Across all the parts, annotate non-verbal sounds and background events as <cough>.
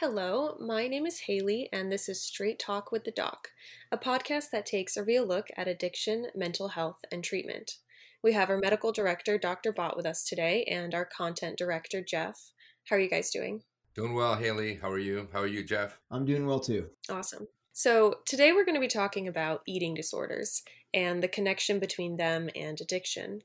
Hello, my name is Haley, and this is Straight Talk with the Doc, a podcast that takes a real look at addiction, mental health, and treatment. We have our medical director, Dr. Bott, with us today, and our content director, Jeff. How are you guys doing? Doing well, Haley. How are you? How are you, Jeff? I'm doing well too. Awesome. So, today we're going to be talking about eating disorders and the connection between them and addiction.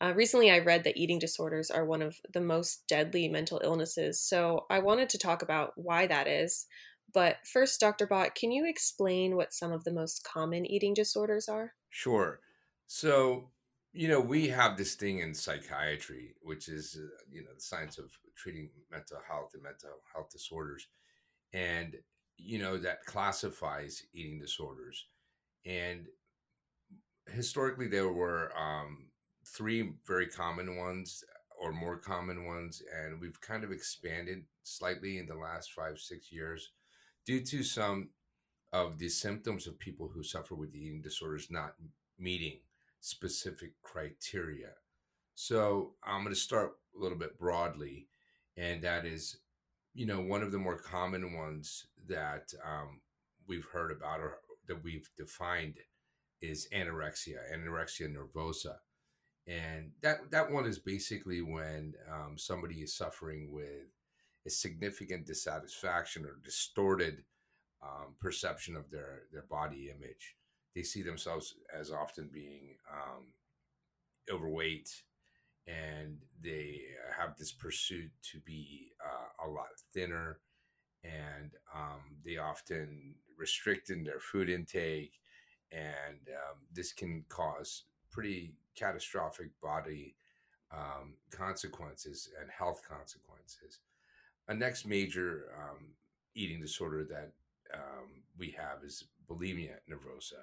Uh, recently, I read that eating disorders are one of the most deadly mental illnesses, so I wanted to talk about why that is. But first, Dr. Bott, can you explain what some of the most common eating disorders are? Sure. So, you know, we have this thing in psychiatry, which is, uh, you know, the science of treating mental health and mental health disorders. And, you know, that classifies eating disorders. And historically, there were um, three very common ones or more common ones, and we've kind of expanded slightly in the last five, six years due to some of the symptoms of people who suffer with eating disorders not meeting specific criteria. So I'm going to start a little bit broadly, and that is, you know, one of the more common ones that um, we've heard about or that we've defined is anorexia, anorexia nervosa and that that one is basically when um, somebody is suffering with a significant dissatisfaction or distorted um, perception of their their body image. They see themselves as often being um, overweight, and they have this pursuit to be uh, a lot thinner, and um, they often restrict in their food intake, and um, this can cause pretty catastrophic body um, consequences and health consequences. A next major um, eating disorder that um, we have is bulimia nervosa.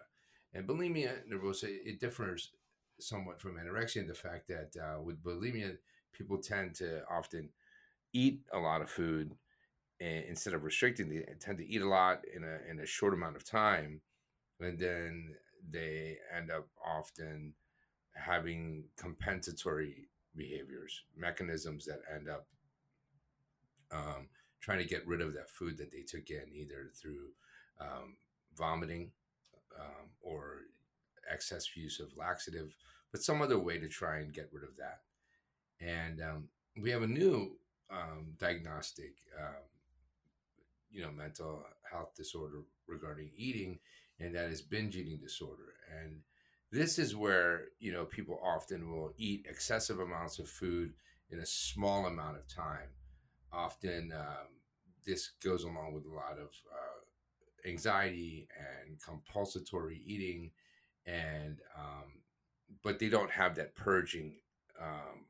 And bulimia nervosa, it differs somewhat from anorexia in the fact that uh, with bulimia, people tend to often eat a lot of food and instead of restricting, they tend to eat a lot in a, in a short amount of time. And then they end up often having compensatory behaviors, mechanisms that end up um, trying to get rid of that food that they took in, either through um, vomiting um, or excess use of laxative, but some other way to try and get rid of that. And um, we have a new um, diagnostic, um, you know, mental health disorder regarding eating, and that is binge eating disorder. And this is where you know people often will eat excessive amounts of food in a small amount of time. Often um, this goes along with a lot of uh, anxiety and compulsory eating and um, but they don't have that purging um,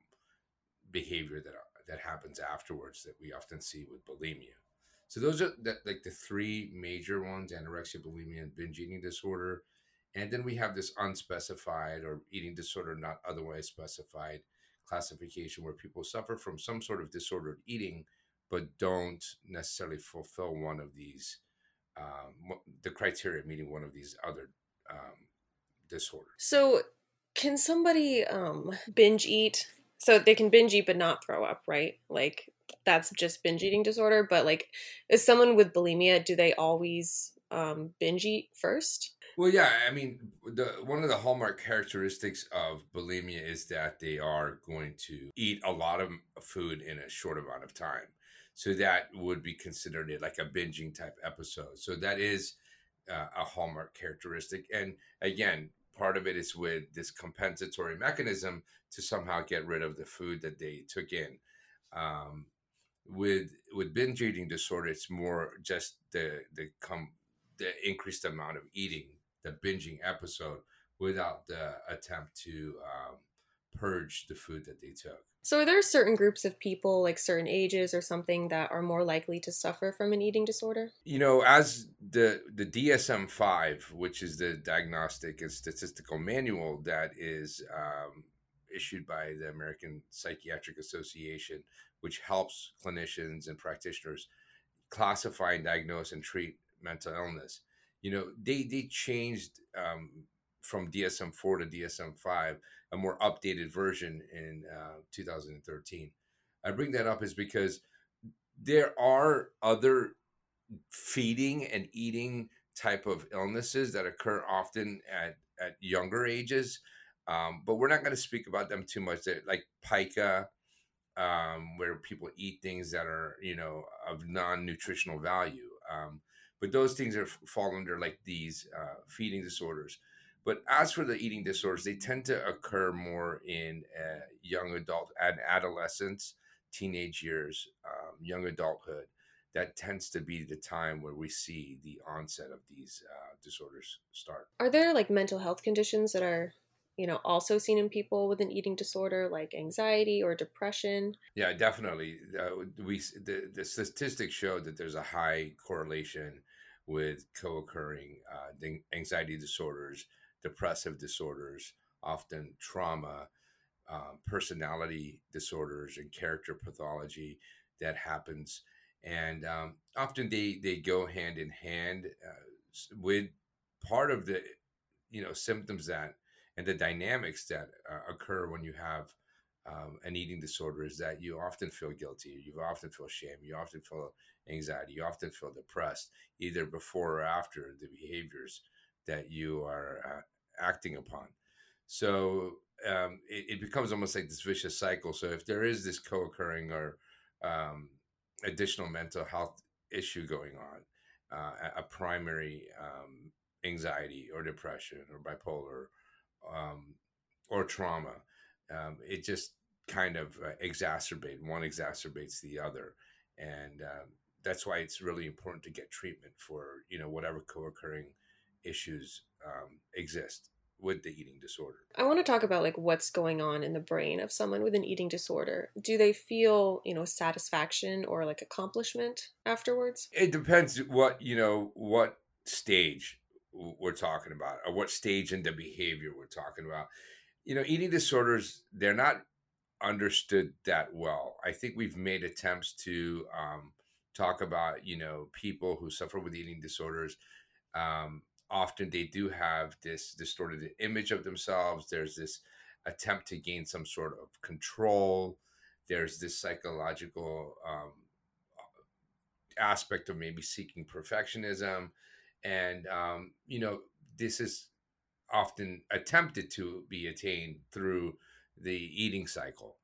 behavior that that happens afterwards that we often see with bulimia. So those are the, like the three major ones anorexia bulimia and binge eating disorder and then we have this unspecified or eating disorder not otherwise specified classification where people suffer from some sort of disordered eating but don't necessarily fulfill one of these um, the criteria meeting one of these other um, disorders. So can somebody um, binge eat? So they can binge eat but not throw up right? Like that's just binge eating disorder but like is someone with bulimia do they always um, binge eat first well, yeah, I mean, the one of the hallmark characteristics of bulimia is that they are going to eat a lot of food in a short amount of time. So that would be considered like a binging type episode. So that is uh, a hallmark characteristic. And again, part of it is with this compensatory mechanism to somehow get rid of the food that they took in. Um, with with binge eating disorder, it's more just the the com- the increased amount of eating the binging episode without the attempt to um, purge the food that they took. So, are there certain groups of people, like certain ages or something, that are more likely to suffer from an eating disorder? You know, as the the DSM five, which is the Diagnostic and Statistical Manual that is um, issued by the American Psychiatric Association, which helps clinicians and practitioners classify and diagnose and treat mental illness you know they they changed um, from DSM four to DSM five, a more updated version in uh, 2013. I bring that up is because there are other feeding and eating type of illnesses that occur often at, at younger ages. Um, but we're not going to speak about them too much. They're like pica, um, where people eat things that are, you know, of non-nutritional value. Um, but those things are fall under like these uh, feeding disorders. But as for the eating disorders, they tend to occur more in uh, young adult and adolescence, teenage years, um, young adulthood that tends to be the time where we see the onset of these uh, disorders start. Are there like mental health conditions that are, you know, also seen in people with an eating disorder, like anxiety or depression? Yeah, definitely. Uh, we the, the statistics show that there's a high correlation with co-occurring uh, anxiety disorders, depressive disorders, often trauma, um, personality disorders, and character pathology that happens and um, often they they go hand in hand uh, with part of the you know symptoms that and the dynamics that uh, occur when you have um, an eating disorder is that you often feel guilty you often feel shame you often feel anxiety you often feel depressed either before or after the behaviors that you are uh, acting upon. So um, it, it, becomes almost like this vicious cycle. So if there is this co-occurring or um, additional mental health issue going on, uh, a primary um, anxiety or depression or bipolar um, or trauma, um, it just kind of uh, exacerbate one exacerbates the other, and um, that's why it's really important to get treatment for you know whatever co-occurring issues um, exist with the eating disorder. I want to talk about like what's going on in the brain of someone with an eating disorder. Do they feel, you know, satisfaction or like accomplishment afterwards? It depends what, you know, what stage we're talking about or what stage in the behavior we're talking about. You know, eating disorders, they're not understood that well. I think we've made attempts to um, talk about, you know, people who suffer with eating disorders um, often they do have this distorted image of themselves. There's this attempt to gain some sort of control. There's this psychological um, aspect of maybe seeking perfectionism. And, um, you know, this is often attempted to be attained through the eating cycle.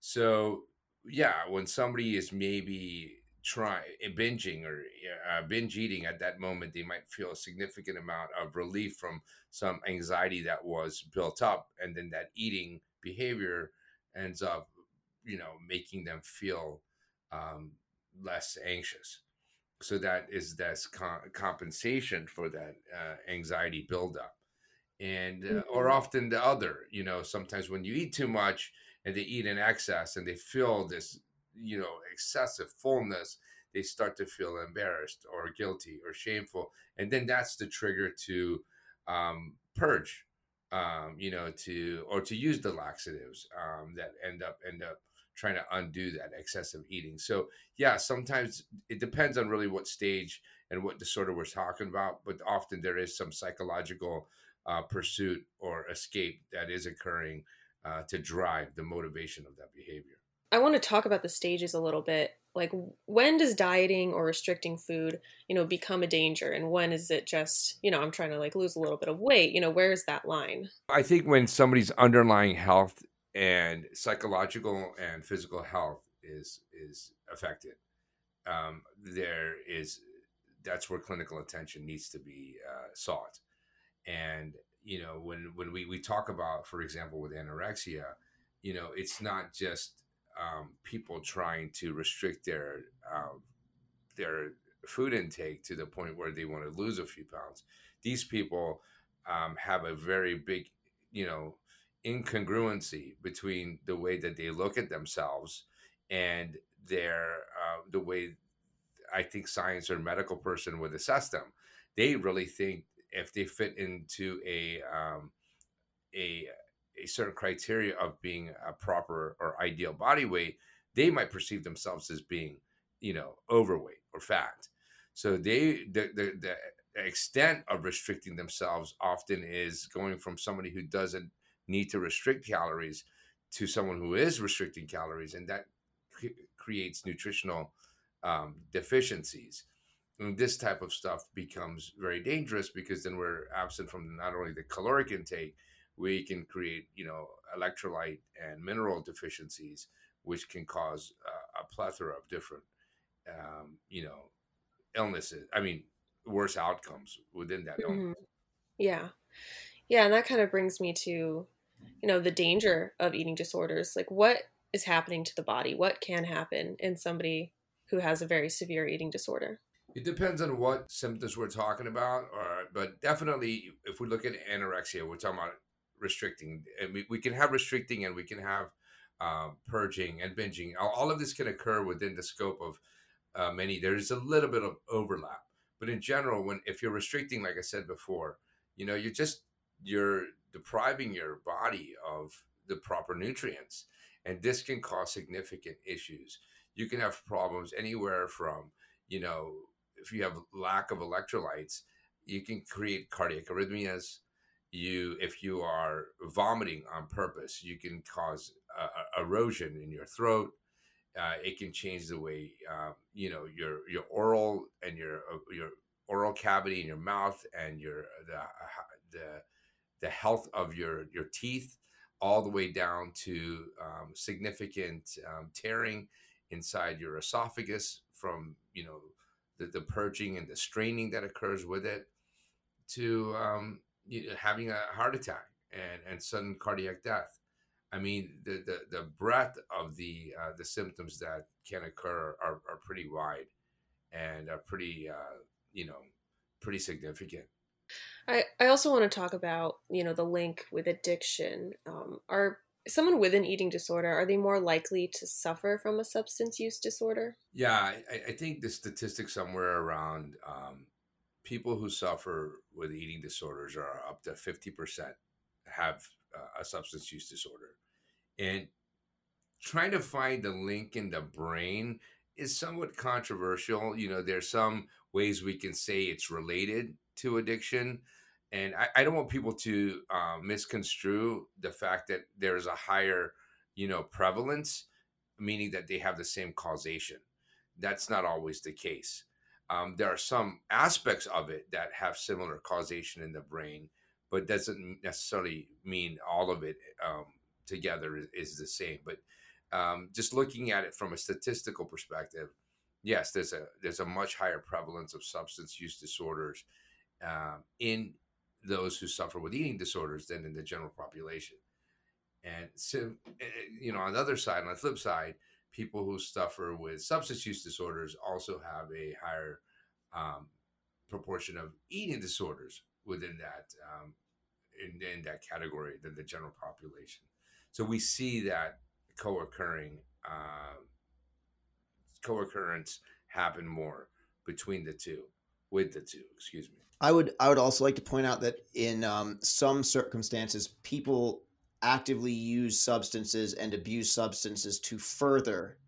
So, yeah, when somebody is maybe try binging or uh, binge eating at that moment they might feel a significant amount of relief from some anxiety that was built up and then that eating behavior ends up you know making them feel um, less anxious so that is that's com- compensation for that uh, anxiety buildup and uh, or mm-hmm. often the other you know sometimes when you eat too much and they eat in excess and they feel this you know excessive fullness they start to feel embarrassed or guilty or shameful and then that's the trigger to um, purge um, you know to or to use the laxatives um, that end up end up trying to undo that excessive eating so yeah sometimes it depends on really what stage and what disorder we're talking about but often there is some psychological uh, pursuit or escape that is occurring uh, to drive the motivation of that behavior I want to talk about the stages a little bit. Like when does dieting or restricting food, you know, become a danger and when is it just, you know, I'm trying to like lose a little bit of weight, you know, where is that line? I think when somebody's underlying health and psychological and physical health is is affected, um, there is that's where clinical attention needs to be uh, sought. And you know, when when we we talk about, for example, with anorexia, you know, it's not just um, people trying to restrict their um, their food intake to the point where they want to lose a few pounds. These people um, have a very big, you know, incongruency between the way that they look at themselves and their uh, the way I think science or medical person would assess them. They really think if they fit into a um, a a certain criteria of being a proper or ideal body weight, they might perceive themselves as being, you know, overweight or fat. So they the the, the extent of restricting themselves often is going from somebody who doesn't need to restrict calories to someone who is restricting calories, and that creates nutritional um, deficiencies. And this type of stuff becomes very dangerous because then we're absent from not only the caloric intake, we can create, you know, electrolyte and mineral deficiencies, which can cause uh, a plethora of different, um, you know, illnesses. I mean, worse outcomes within that. Mm-hmm. Yeah. Yeah. And that kind of brings me to, you know, the danger of eating disorders. Like, what is happening to the body? What can happen in somebody who has a very severe eating disorder? It depends on what symptoms we're talking about, or but definitely if we look at anorexia, we're talking about restricting, and we, we can have restricting and we can have uh, purging and binging. All, all, of this can occur within the scope of uh, many. There's a little bit of overlap, but in general, when if you're restricting, like I said before, you know, you're just you're depriving your body of the proper nutrients, and this can cause significant issues. You can have problems anywhere from you know if you have lack of electrolytes, you can create cardiac arrhythmias. You, if you are vomiting on purpose, you can cause uh, erosion in your throat. Uh, it can change the way um, you know your your oral and your uh, your oral cavity in your mouth and your the the the health of your your teeth all the way down to um, significant um, tearing inside your esophagus from you know the, the purging and the straining that occurs with it to um, you know, having a heart attack and, and sudden cardiac death. I mean, the, the, the breadth of the uh, the symptoms that can occur are, are pretty wide and are pretty, uh, you know, pretty significant. I, I also want to talk about, you know, the link with addiction. Um, are someone with an eating disorder are they more likely to suffer from a substance use disorder? Yeah i, I think the statistics somewhere around um, people who suffer with eating disorders are up to 50% have uh, a substance use disorder. And trying to find the link in the brain is somewhat controversial. You know there's some ways we can say it's related to addiction and I, I don't want people to uh, misconstrue the fact that there's a higher, you know, prevalence, meaning that they have the same causation. That's not always the case. Um, there are some aspects of it that have similar causation in the brain, but doesn't necessarily mean all of it um, together is, is, the same. But um, just looking at it from a statistical perspective, yes, there's a there's a much higher prevalence of substance use disorders um, in those who suffer with eating disorders than in the general population. And so, eh, eh, you know, on the other side, on the flip side, people who suffer with substance use disorders also have a higher um, proportion of eating disorders within that um, in, in, that category than the general population. So we see that co-occurring uh, co-occurrence happen more between the two, with the two. Excuse me. I would I would also like to point out that in um, some circumstances, people actively use substances and abuse substances to further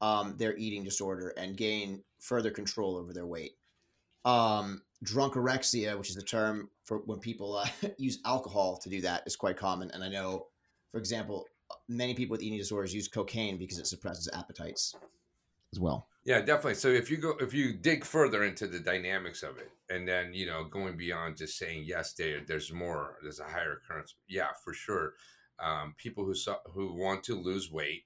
um, their eating disorder and gain further control over their weight. Um, drunkorexia, which is the term for when people uh, <laughs> use alcohol to do that, is quite common. And I know, for example, many people with eating disorders use cocaine because it suppresses appetites as well. Yeah, definitely. So if you go, if you dig further into the dynamics of it, and then you know going beyond just saying yes, there, there's more, there's a higher occurrence. Yeah, for sure. Um, people who who want to lose weight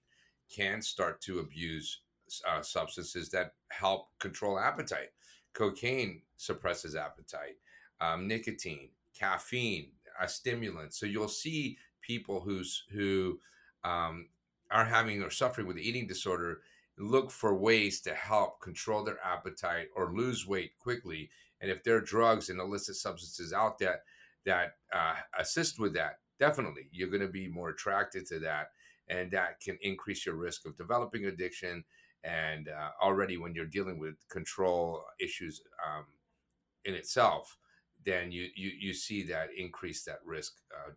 can start to abuse uh, substances that help control appetite. Cocaine suppresses appetite. Um, nicotine, caffeine, a stimulant. So you'll see people who's who um, are having or suffering with eating disorder look for ways to help control their appetite or lose weight quickly. And if there are drugs and illicit substances out there that uh, assist with that, definitely you're going to be more attracted to that. And that can increase your risk of developing addiction. And uh, already, when you're dealing with control issues um, in itself, then you, you, you see that increase that risk uh,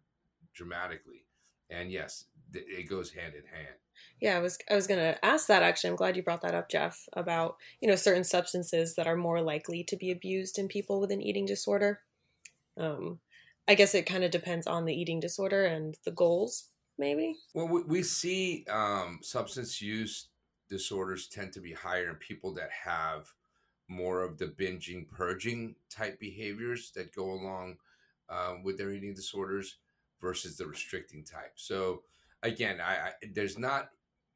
dramatically. And yes, it goes hand in hand. Yeah, I was I was going to ask that actually. I'm glad you brought that up, Jeff, about, you know, certain substances that are more likely to be abused in people with an eating disorder. Um, I guess it kind of depends on the eating disorder and the goals, maybe. Well, we, we see um, substance use disorders tend to be higher in people that have more of the binging, purging type behaviors that go along uh, with their eating disorders versus the restricting type. So again, I, I, there's not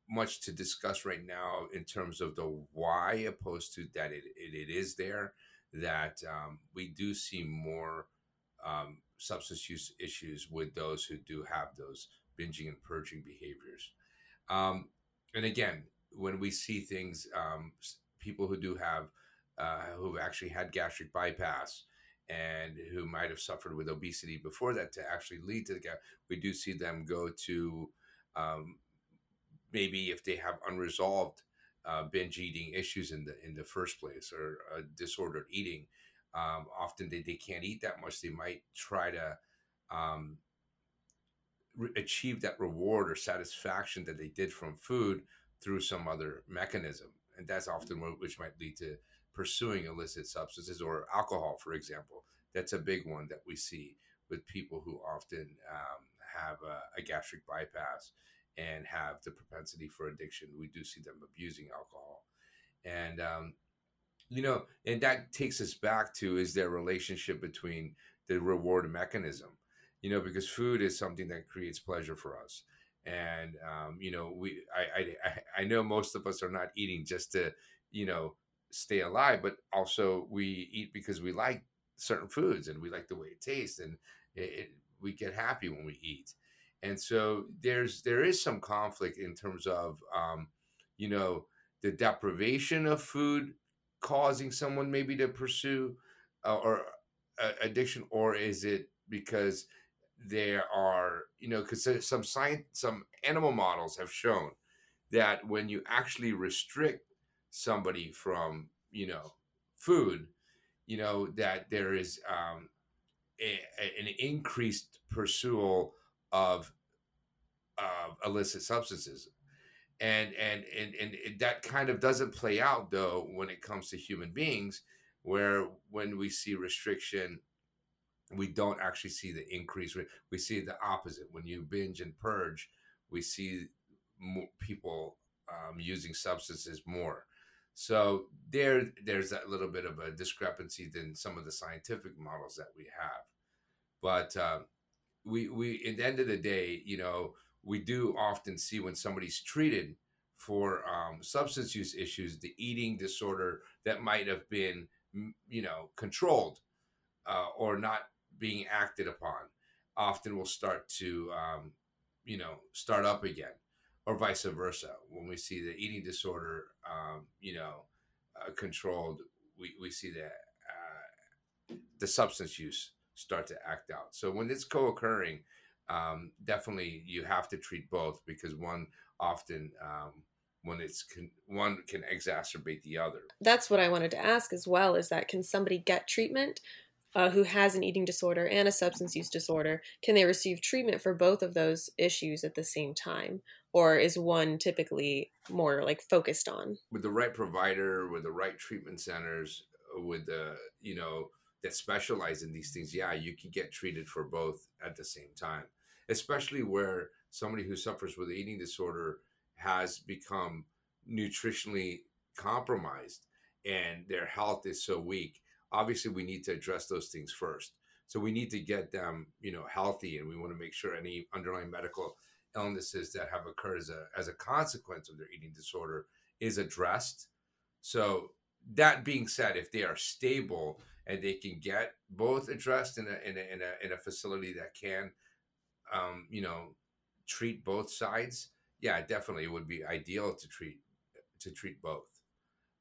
much to discuss right now in terms of the why, opposed to that it, it, it is there. That um, we do see more um, substance use issues with those who do have those binging and purging behaviors. Um, and again, when we see things, um, people who do have uh, who've actually had gastric bypass and who might have suffered with obesity before that to actually lead to the gap, we do see them go to um, maybe if they have unresolved uh, binge eating issues in the in the first place or uh, disordered eating. Um, often they, they can't eat that much. They might try to um, re- achieve that reward or satisfaction that they did from food through some other mechanism, and that's often what, which might lead to pursuing illicit substances or alcohol, for example. That's a big one that we see with people who often um, have a, a, gastric bypass and have the propensity for addiction. We do see them abusing alcohol. And, um, you know, and that takes us back to is there a relationship between the reward mechanism? You know, because food is something that creates pleasure for us. And, um, you know, we, I, I, I know most of us are not eating just to, you know, stay alive, but also we eat because we like certain foods and we like the way it tastes and it, it, we get happy when we eat. And so there's there is some conflict in terms of um, you know the deprivation of food causing someone maybe to pursue uh, or uh, addiction, or is it because there are you know because some science some animal models have shown that when you actually restrict somebody from you know food you know that there is um, a, an increased pursuit of illicit substances. And and and and that kind of doesn't play out though when it comes to human beings where when we see restriction we don't actually see the increase. We see the opposite. When you binge and purge we see more people um, using substances more so there, there's that little bit of a discrepancy than some of the scientific models that we have. But uh, we, we, at the end of the day, you know, we do often see when somebody's treated for um, substance use issues, the eating disorder that might have been, you know, controlled uh, or not being acted upon, often will start to, um, you know, start up again or vice versa. When we see the eating disorder, um, you know, uh, controlled, we, we see that uh, the substance use start to act out. So when it's co-occurring, um, definitely you have to treat both because one often um, when it's con- one can exacerbate the other. That's what I wanted to ask as well. Is that can somebody get treatment uh, who has an eating disorder and a substance use disorder? Can they receive treatment for both of those issues at the same time, or is one typically more like focused on with the right provider with the right treatment centers with the you know that specialize in these things yeah you can get treated for both at the same time especially where somebody who suffers with eating disorder has become nutritionally compromised and their health is so weak obviously we need to address those things first so we need to get them you know healthy and we want to make sure any underlying medical illnesses that have occurred as a as a consequence of their eating disorder is addressed. So that being said, if they are stable and they can get both addressed in a in a in a, in a facility that can, um, you know, treat both sides, yeah, definitely it would be ideal to treat to treat both.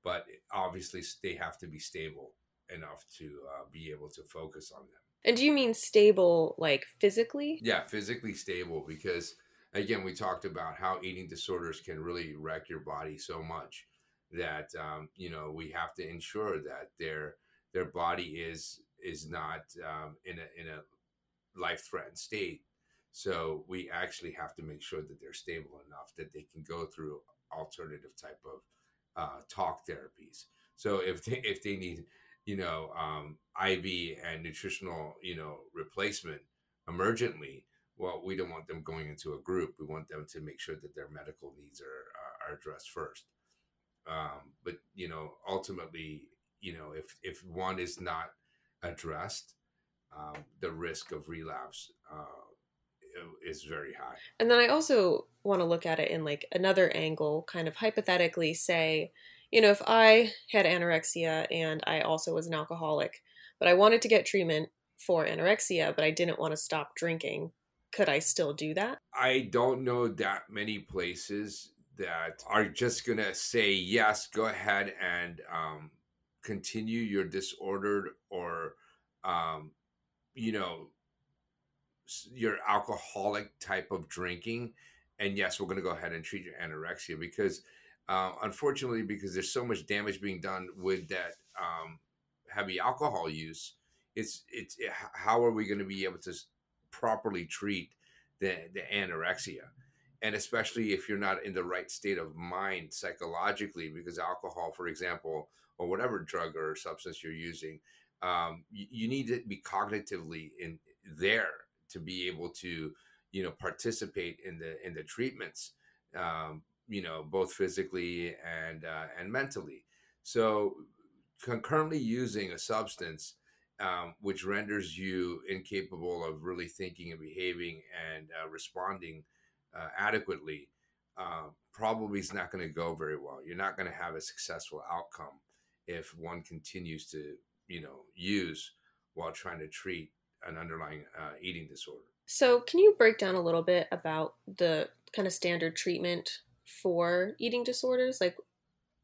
But obviously, they have to be stable enough to uh, be able to focus on them. And do you mean stable, like physically? Yeah, physically stable because again, we talked about how eating disorders can really wreck your body so much that um, you know we have to ensure that their their body is is not um, in a in a life threatened state. So we actually have to make sure that they're stable enough that they can go through alternative type of uh, talk therapies. So if they if they need you know um, IV and nutritional you know replacement emergently, well, we don't want them going into a group. We want them to make sure that their medical needs are, are, addressed first. Um, but you know, ultimately, you know, if if one is not addressed, um, the risk of relapse uh, is very high. And then I also want to look at it in like another angle, kind of hypothetically say, you know, if I had anorexia and I also was an alcoholic, but I wanted to get treatment for anorexia, but I didn't want to stop drinking, could I still do that? I don't know that many places that are just going to say, yes, go ahead and um, continue your disordered or, um, you know, your alcoholic type of drinking. And yes, we're going to go ahead and treat your anorexia because, uh, unfortunately, because there's so much damage being done with that um, heavy alcohol use, it's it's it, how are we going to be able to properly treat the the anorexia? and especially if you're not in the right state of mind psychologically because alcohol for example or whatever drug or substance you're using um, you, you, need to be cognitively in there to be able to you know participate in the in the treatments um, you know both physically and uh, and mentally so concurrently using a substance um, which renders you incapable of really thinking and behaving and uh, responding uh, adequately, uh, probably is not going to go very well. You're not going to have a successful outcome if one continues to, you know, use while trying to treat an underlying uh, eating disorder. So, can you break down a little bit about the kind of standard treatment for eating disorders? Like,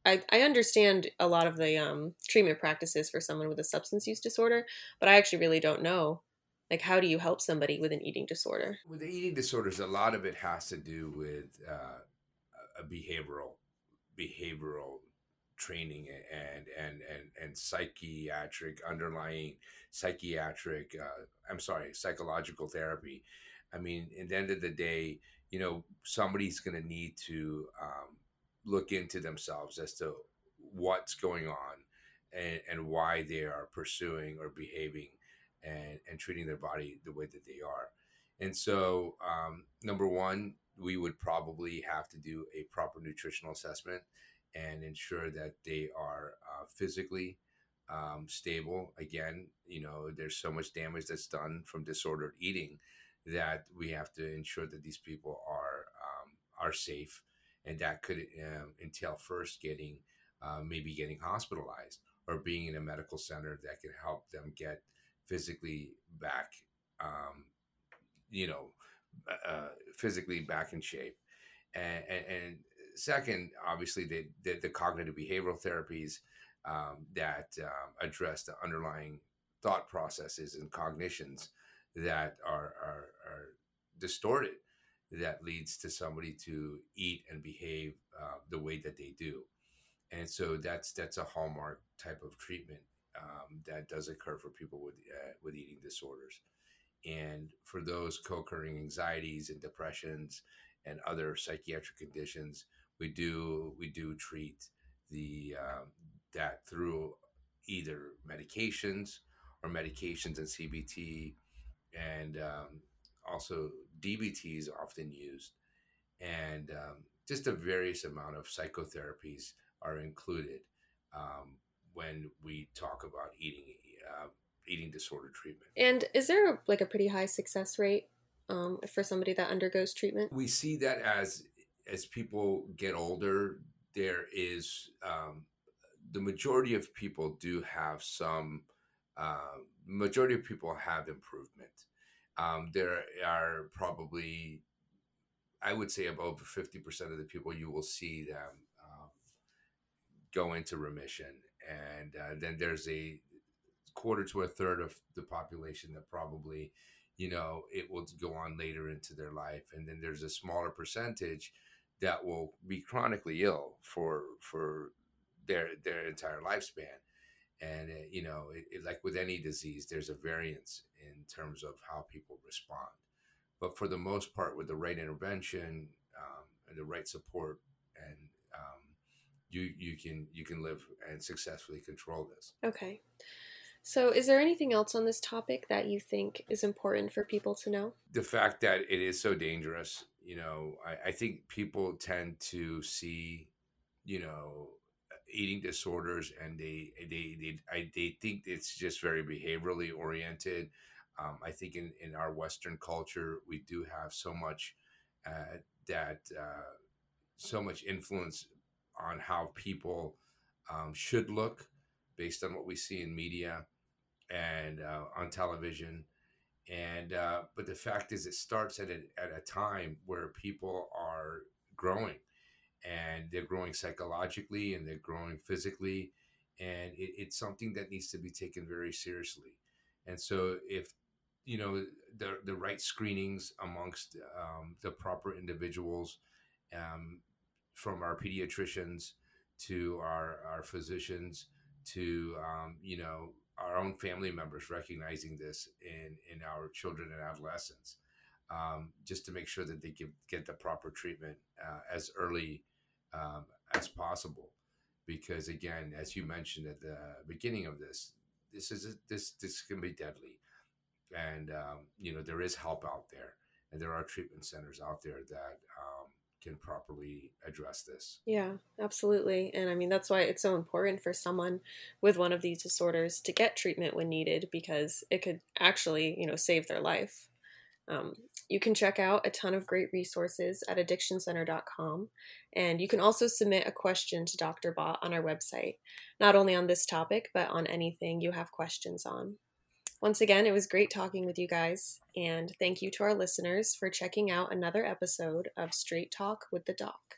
I, I understand a lot of the um, treatment practices for someone with a substance use disorder, but I actually really don't know like how do you help somebody with an eating disorder with the eating disorders a lot of it has to do with uh, a behavioral behavioral training and and and and psychiatric underlying psychiatric uh, i'm sorry psychological therapy i mean at the end of the day you know somebody's going to need to um, look into themselves as to what's going on and, and why they are pursuing or behaving and and treating their body the way that they are. And so, um, number one, we would probably have to do a proper nutritional assessment and ensure that they are uh, physically um, stable. Again, you know, there's so much damage that's done from disordered eating that we have to ensure that these people are um, are safe, and that could um, entail first getting uh, maybe getting hospitalized or being in a medical center that can help them get physically back, um, you know, uh, uh, physically back in shape. And, and, second, obviously, the, the, the cognitive behavioral therapies um, that um, address the underlying thought processes and cognitions that are, are, are distorted that leads to somebody to eat and behave uh, the way that they do. And so that's that's a hallmark type of treatment um, that does occur for people with uh, with eating disorders, and for those co-occurring anxieties and depressions and other psychiatric conditions, we do we do treat the um, that through either medications or medications and CBT, and um, also DBT is often used, and um, just a various amount of psychotherapies are included. Um, when we talk about eating uh, eating disorder treatment. And is there like a pretty high success rate um, for somebody that undergoes treatment? We see that as as people get older, there is um, the majority of people do have some. Uh, majority of people have improvement. Um, there are probably, I would say, above fifty percent of the people you will see them um, go into remission. And uh, then there's a quarter to a third of the population that probably you know it will go on later into their life. And then there's a smaller percentage that will be chronically ill for for their their entire lifespan and uh, you know it, it, like with any disease there's a variance in terms of how people respond but for the most part with the right intervention um, and the right support and you you can you can live and successfully control this. Okay. So, is there anything else on this topic that you think is important for people to know? The fact that it is so dangerous. You know, I, I think people tend to see, you know, eating disorders and they they they I, they think it's just very behaviorally oriented. Um, I think in in our Western culture we do have so much uh, that uh, so much influence on how people um, should look based on what we see in media and uh, on television. And uh, but the fact is, it starts at a, at a time where people are growing, and they're growing psychologically and they're growing physically, and it, it's something that needs to be taken very seriously. And so, if you know the the right screenings amongst um, the proper individuals, um, from our pediatricians to our our physicians to um, you know our own family members recognizing this in in our children and adolescents, um, just to make sure that they get get the proper treatment uh, as early um, as possible. Because again, as you mentioned at the beginning of this, this is a, this this can be deadly, and um, you know there is help out there, and there are treatment centers out there that um, can properly address this. Yeah, absolutely. And I mean, that's why it's so important for someone with one of these disorders to get treatment when needed because it could actually, you know, save their life. Um, you can check out a ton of great resources at addictioncenter.com. And you can also submit a question to Dr. Bott on our website, not only on this topic, but on anything you have questions on. Once again, it was great talking with you guys, and thank you to our listeners for checking out another episode of Straight Talk with the Doc.